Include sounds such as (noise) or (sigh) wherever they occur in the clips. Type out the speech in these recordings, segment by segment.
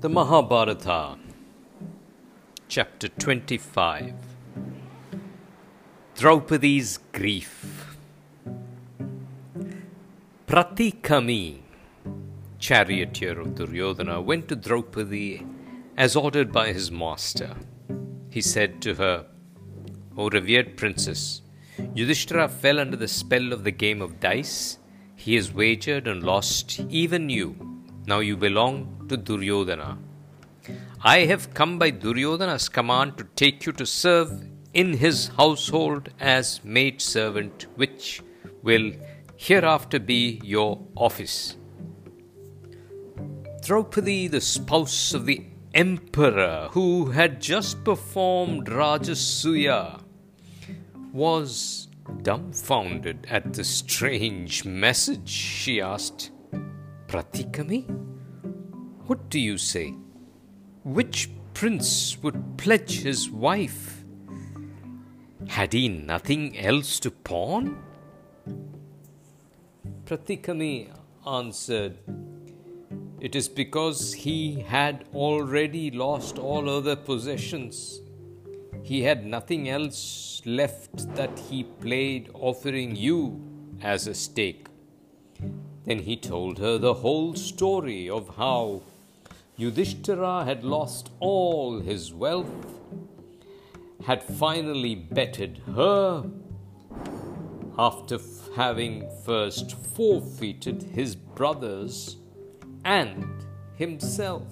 The Mahabharata, Chapter 25 Draupadi's Grief. Pratikami, charioteer of Duryodhana, went to Draupadi as ordered by his master. He said to her, O revered princess, Yudhishthira fell under the spell of the game of dice. He has wagered and lost even you. Now you belong to Duryodhana. I have come by Duryodhana's command to take you to serve in his household as maid servant, which will hereafter be your office. Draupadi, the spouse of the emperor who had just performed Rajasuya, was dumbfounded at the strange message. She asked, Pratikami? What do you say? Which prince would pledge his wife? Had he nothing else to pawn? Pratikami answered, It is because he had already lost all other possessions. He had nothing else left that he played offering you as a stake. Then he told her the whole story of how Yudhishthira had lost all his wealth, had finally betted her after f- having first forfeited his brothers and himself.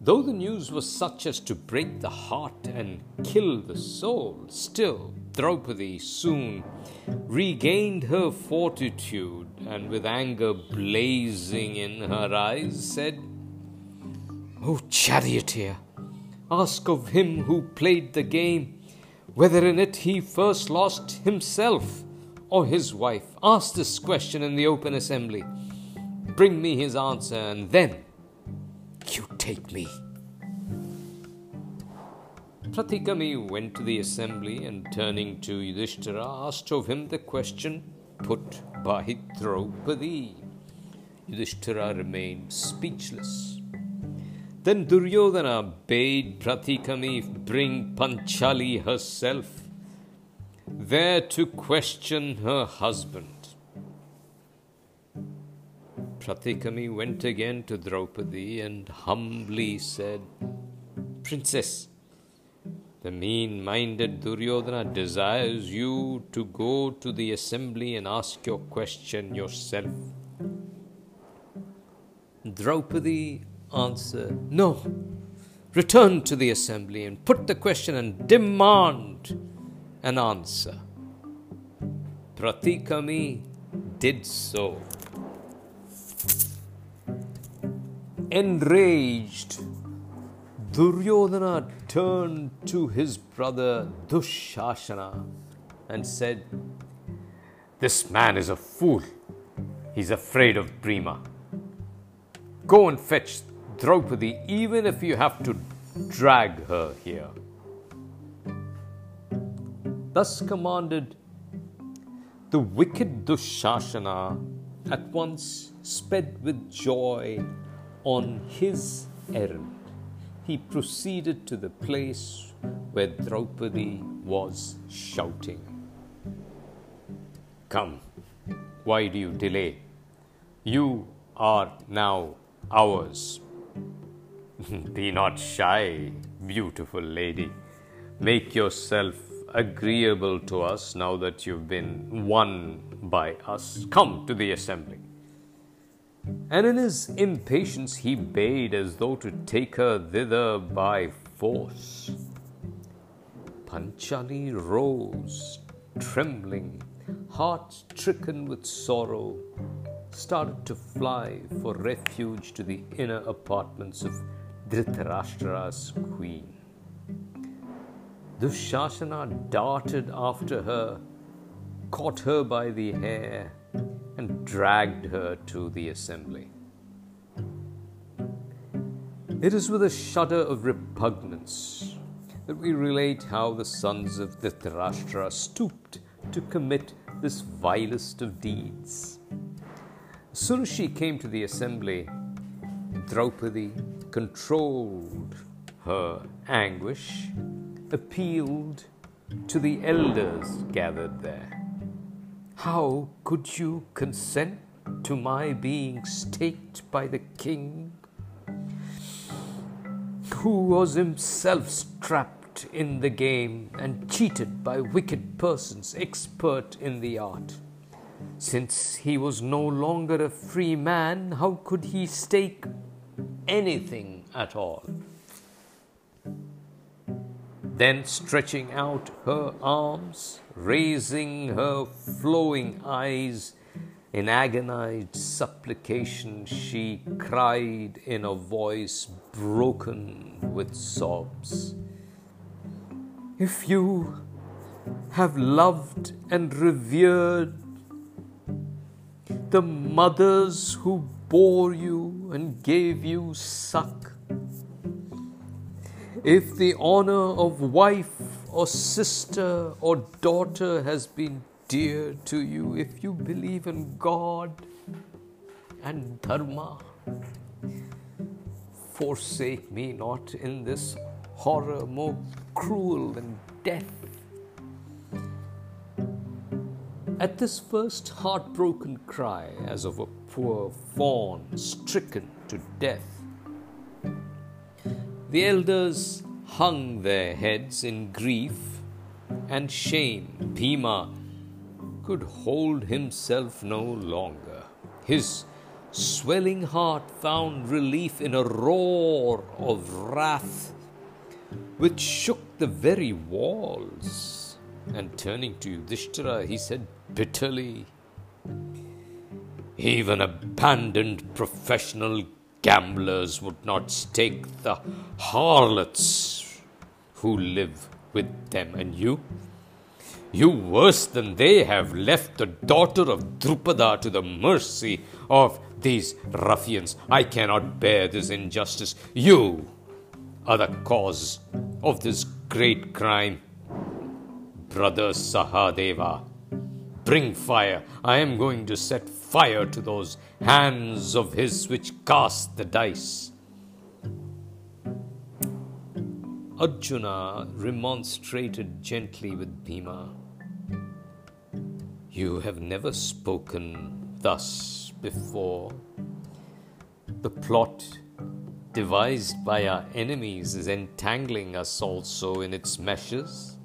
Though the news was such as to break the heart and kill the soul, still Draupadi soon regained her fortitude and, with anger blazing in her eyes, said, O charioteer, ask of him who played the game whether in it he first lost himself or his wife. Ask this question in the open assembly. Bring me his answer, and then you take me. Pratikami went to the assembly and turning to Yudhishthira asked of him the question put by Draupadi. Yudhishthira remained speechless. Then Duryodhana bade Pratikami bring Panchali herself there to question her husband. Pratikami went again to Draupadi and humbly said, Princess, the mean minded Duryodhana desires you to go to the assembly and ask your question yourself. Draupadi answered, No, return to the assembly and put the question and demand an answer. Pratikami did so. Enraged, Duryodhana turned to his brother Dushashana and said, This man is a fool. He's afraid of Bhima. Go and fetch Draupadi, even if you have to drag her here. Thus commanded, the wicked Dushashana at once sped with joy on his errand. He proceeded to the place where Draupadi was shouting. Come, why do you delay? You are now ours. (laughs) Be not shy, beautiful lady. Make yourself agreeable to us now that you've been won by us. Come to the assembly. And in his impatience, he bade as though to take her thither by force. Panchali rose, trembling, heart stricken with sorrow, started to fly for refuge to the inner apartments of Dhritarashtra's queen. Dushasana darted after her, caught her by the hair, and dragged her to the assembly. It is with a shudder of repugnance that we relate how the sons of Dhritarashtra stooped to commit this vilest of deeds. Soon as she came to the assembly, Draupadi controlled her anguish, appealed to the elders gathered there. How could you consent to my being staked by the king, who was himself strapped in the game and cheated by wicked persons expert in the art? Since he was no longer a free man, how could he stake anything at all? Then, stretching out her arms, raising her flowing eyes, in agonized supplication, she cried in a voice broken with sobs If you have loved and revered the mothers who bore you and gave you suck, if the honor of wife or sister or daughter has been dear to you, if you believe in God and Dharma, forsake me not in this horror more cruel than death. At this first heartbroken cry, as of a poor fawn stricken to death, the elders hung their heads in grief and shame. Bhima could hold himself no longer. His swelling heart found relief in a roar of wrath which shook the very walls. And turning to Yudhishthira, he said bitterly, Even abandoned professional gamblers would not stake the harlots who live with them. And you? You worse than they have left the daughter of Drupada to the mercy of these ruffians. I cannot bear this injustice. You are the cause of this great crime. Brother Sahadeva, bring fire. I am going to set fire to those hands of his which cast the dice. Arjuna remonstrated gently with Bhima. You have never spoken thus before. The plot devised by our enemies is entangling us also in its meshes,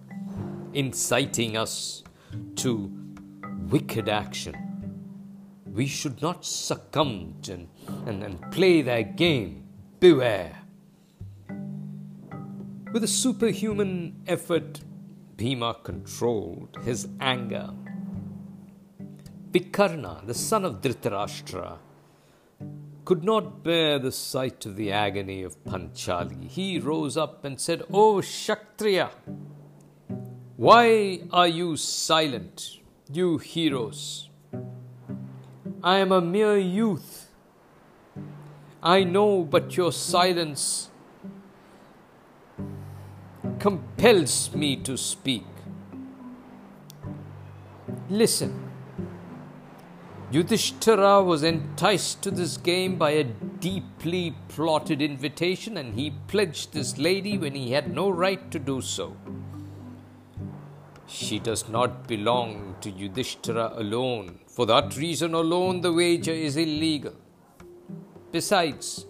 inciting us to wicked action. We should not succumb and, and, and play their game. Beware. With a superhuman effort, Bhima controlled his anger. Vikarna, the son of Dhritarashtra, could not bear the sight of the agony of Panchali. He rose up and said, O Kshatriya, why are you silent, you heroes? I am a mere youth. I know, but your silence compels me to speak. Listen. Yudhishthira was enticed to this game by a deeply plotted invitation, and he pledged this lady when he had no right to do so. She does not belong to Yudhishthira alone. For that reason alone, the wager is illegal. Besides,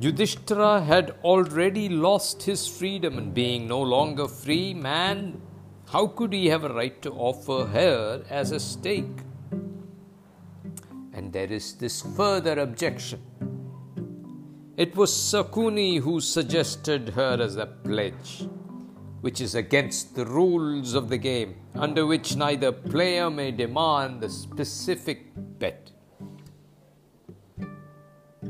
Yudhishthira had already lost his freedom, and being no longer free man, how could he have a right to offer her as a stake? And there is this further objection. It was Sakuni who suggested her as a pledge, which is against the rules of the game, under which neither player may demand a specific bet.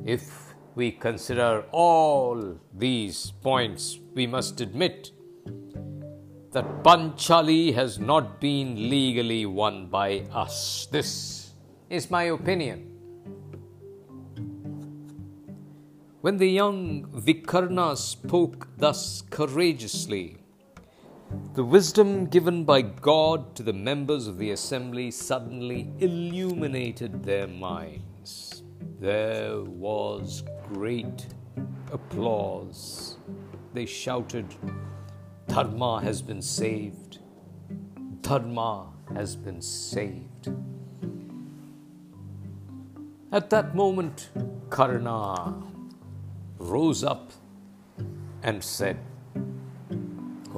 If we consider all these points, we must admit that Panchali has not been legally won by us. This is my opinion. When the young Vikarna spoke thus courageously, the wisdom given by God to the members of the assembly suddenly illuminated their minds. there was great applause. They shouted, Dharma has been saved. Dharma has been saved. At that moment, Karna rose up and said,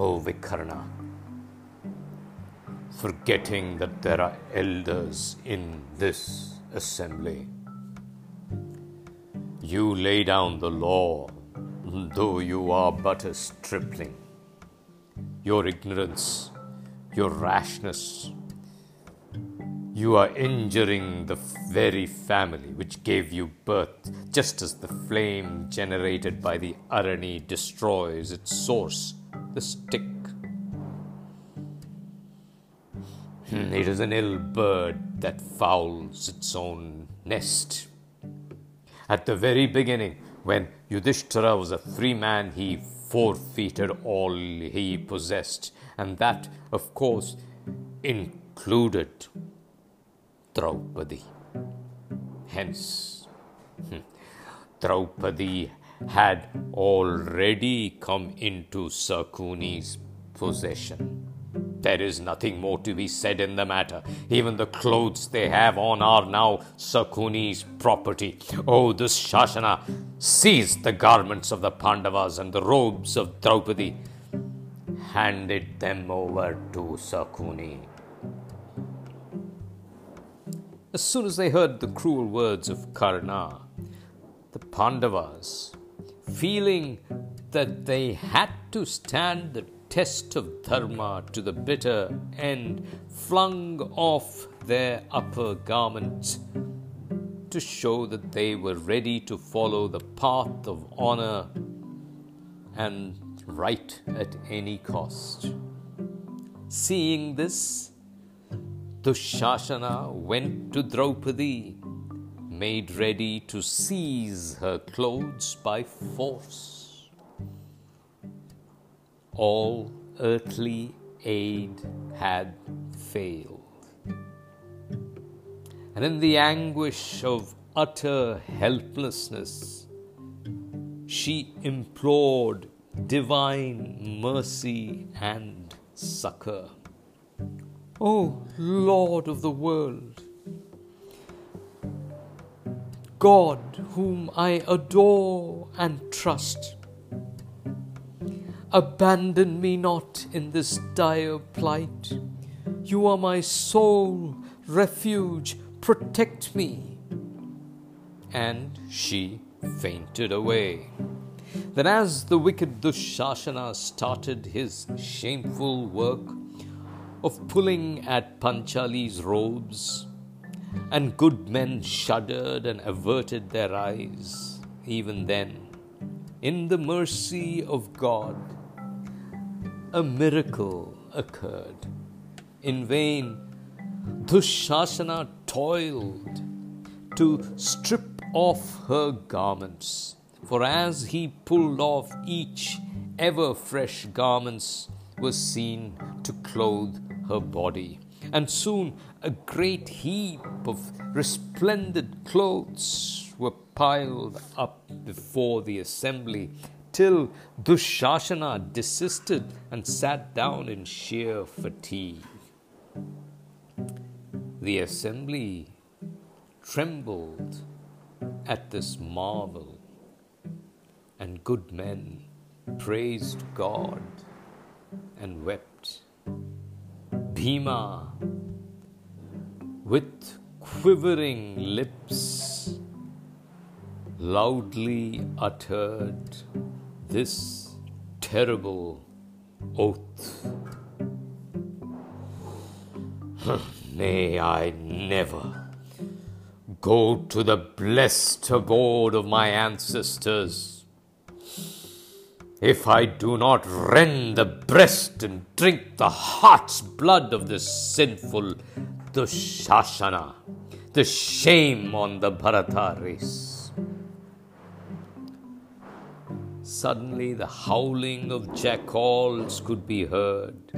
Oh, Vikarna, forgetting that there are elders in this assembly, you lay down the law, though you are but a stripling. Your ignorance, your rashness, you are injuring the very family which gave you birth, just as the flame generated by the Arani destroys its source, the stick. Hmm, it is an ill bird that fouls its own nest. At the very beginning, when Yudhishthira was a free man, he forfeited all he possessed, and that, of course, included Draupadi. Hence, hmm, Draupadi had already come into Sakuni's possession. There is nothing more to be said in the matter. Even the clothes they have on are now Sakuni's property. Oh, this Shashana seized the garments of the Pandavas and the robes of Draupadi, handed them over to Sakuni. As soon as they heard the cruel words of Karna, the Pandavas, feeling that they had to stand the test of Dharma to the bitter end, flung off their upper garments to show that they were ready to follow the path of honor and right at any cost. Seeing this, Dushashana went to Draupadi, made ready to seize her clothes by force. All earthly aid had failed. And in the anguish of utter helplessness, she implored divine mercy and succor. O Lord of the world, God whom I adore and trust, abandon me not in this dire plight. You are my sole refuge, protect me. And she fainted away. Then, as the wicked Dushashana started his shameful work of pulling at Panchali's robes, and good men shuddered and averted their eyes. Even then, in the mercy of God, a miracle occurred. In vain, Dushasana toiled to strip off her garments, for as he pulled off each ever fresh garments was seen to clothe her body. And soon a great heap of resplendent clothes were piled up before the assembly till Dushashana desisted and sat down in sheer fatigue. The assembly trembled at this marvel, and good men praised God and wept. Bhima, with quivering lips, loudly uttered this terrible oath. (laughs) May I never go to the blessed abode of my ancestors if I do not rend the breast and drink the heart's blood of this sinful Dushashana, the shame on the Bharata race. Suddenly, the howling of jackals could be heard.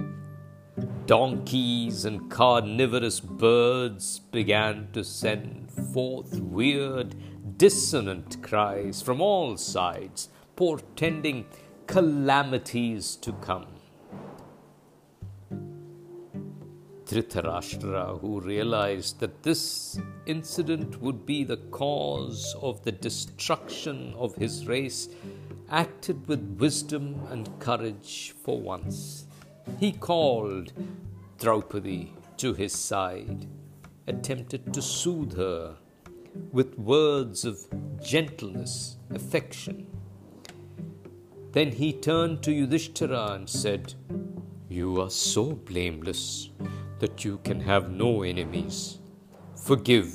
Donkeys and carnivorous birds began to send forth weird dissonant cries from all sides, portending calamities to come. Dhritarashtra, who realized that this incident would be the cause of the destruction of his race, acted with wisdom and courage for once. He called Draupadi to his side, attempted to soothe her with words of gentleness, affection. Then he turned to Yudhishthira and said, You are so blameless that you can have no enemies. Forgive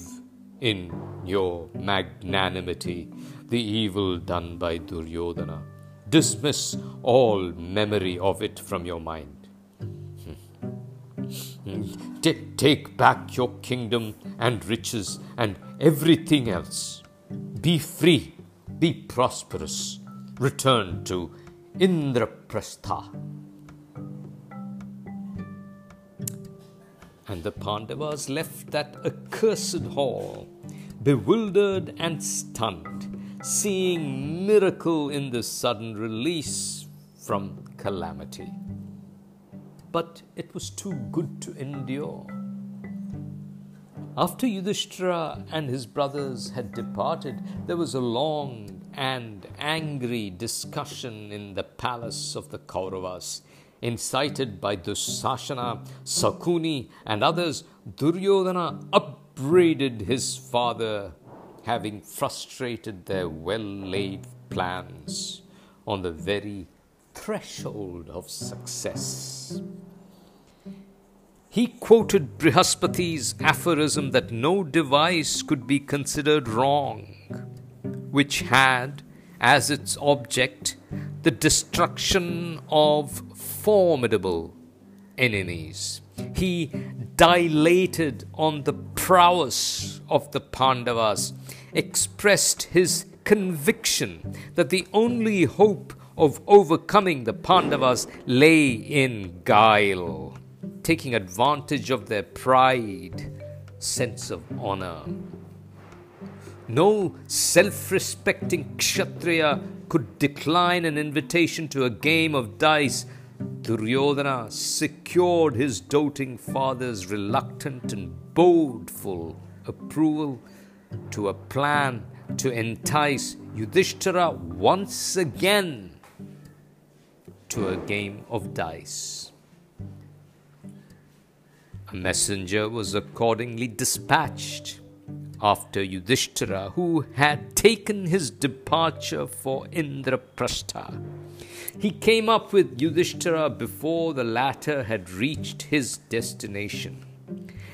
in your magnanimity the evil done by Duryodhana. Dismiss all memory of it from your mind. (laughs) Take back your kingdom and riches and everything else. Be free, be prosperous. Return to Indraprastha. And the Pandavas left that accursed hall, bewildered and stunned, seeing miracle in the sudden release from calamity. But it was too good to endure. After Yudhishthira and his brothers had departed, there was a long and angry discussion in the palace of the Kauravas. Incited by Dussasana, Sakuni, and others, Duryodhana upbraided his father, having frustrated their well laid plans on the very threshold of success. He quoted Brihaspati's aphorism that no device could be considered wrong, which had as its object the destruction of formidable enemies. He dilated on the prowess of the Pandavas, expressed his conviction that the only hope of overcoming the Pandavas lay in guile, taking advantage of their pride, sense of honor. No self respecting Kshatriya could decline an invitation to a game of dice. Duryodhana secured his doting father's reluctant and bodeful approval to a plan to entice Yudhishthira once again to a game of dice. A messenger was accordingly dispatched after Yudhishthira, who had taken his departure for Indraprastha. He came up with Yudhishthira before the latter had reached his destination,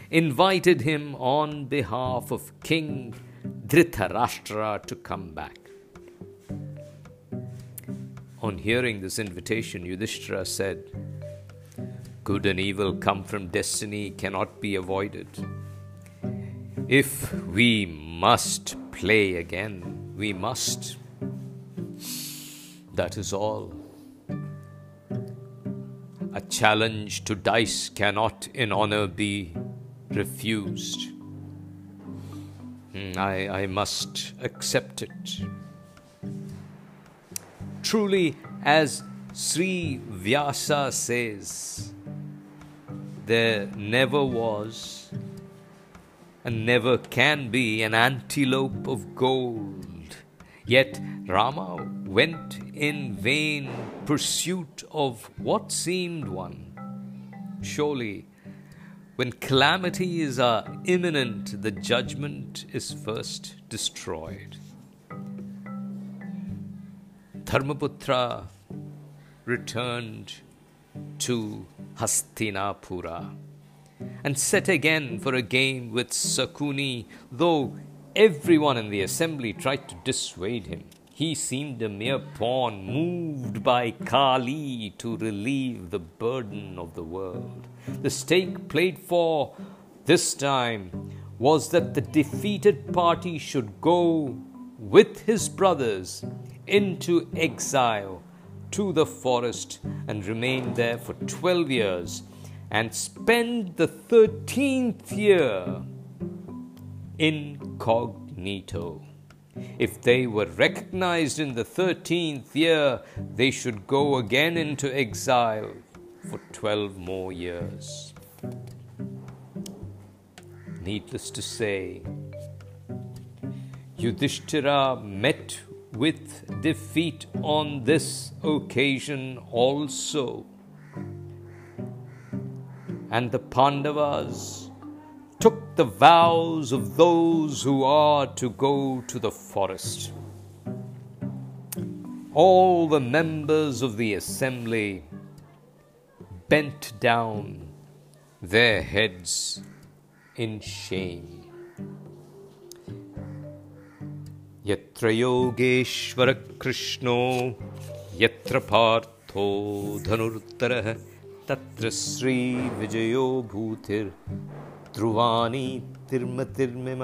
invited him on behalf of King Dhritarashtra to come back. On hearing this invitation, Yudhishthira said, Good and evil come from destiny cannot be avoided. If we must play again, we must. That is all. A challenge to dice cannot in honor be refused. Hmm, I, I must accept it. Truly, as Sri Vyasa says, there never was and never can be an antelope of gold. Yet Rama went in vain pursuit of what seemed one. Surely, when calamities are imminent, the judgment is first destroyed. Dharmaputra returned to Hastinapura and set again for a game with Sakuni, though everyone in the assembly tried to dissuade him. He seemed a mere pawn moved by Kali to relieve the burden of the world. The stake played for this time was that the defeated party should go with his brothers into exile to the forest and remain there for 12 years and spend the 13th year incognito. If they were recognized in the thirteenth year, they should go again into exile for twelve more years. Needless to say, Yudhishthira met with defeat on this occasion also And the Pandavas took the vows of those who are to go to the forest. All the members of the assembly bent down their heads in shame. यत्र योगेश्वरकृष्णो यत्र पार्थो धनुर्धरः तत्र श्रीविजयो भूतिर्ध्रुवाणी तिर्मतिर्मिम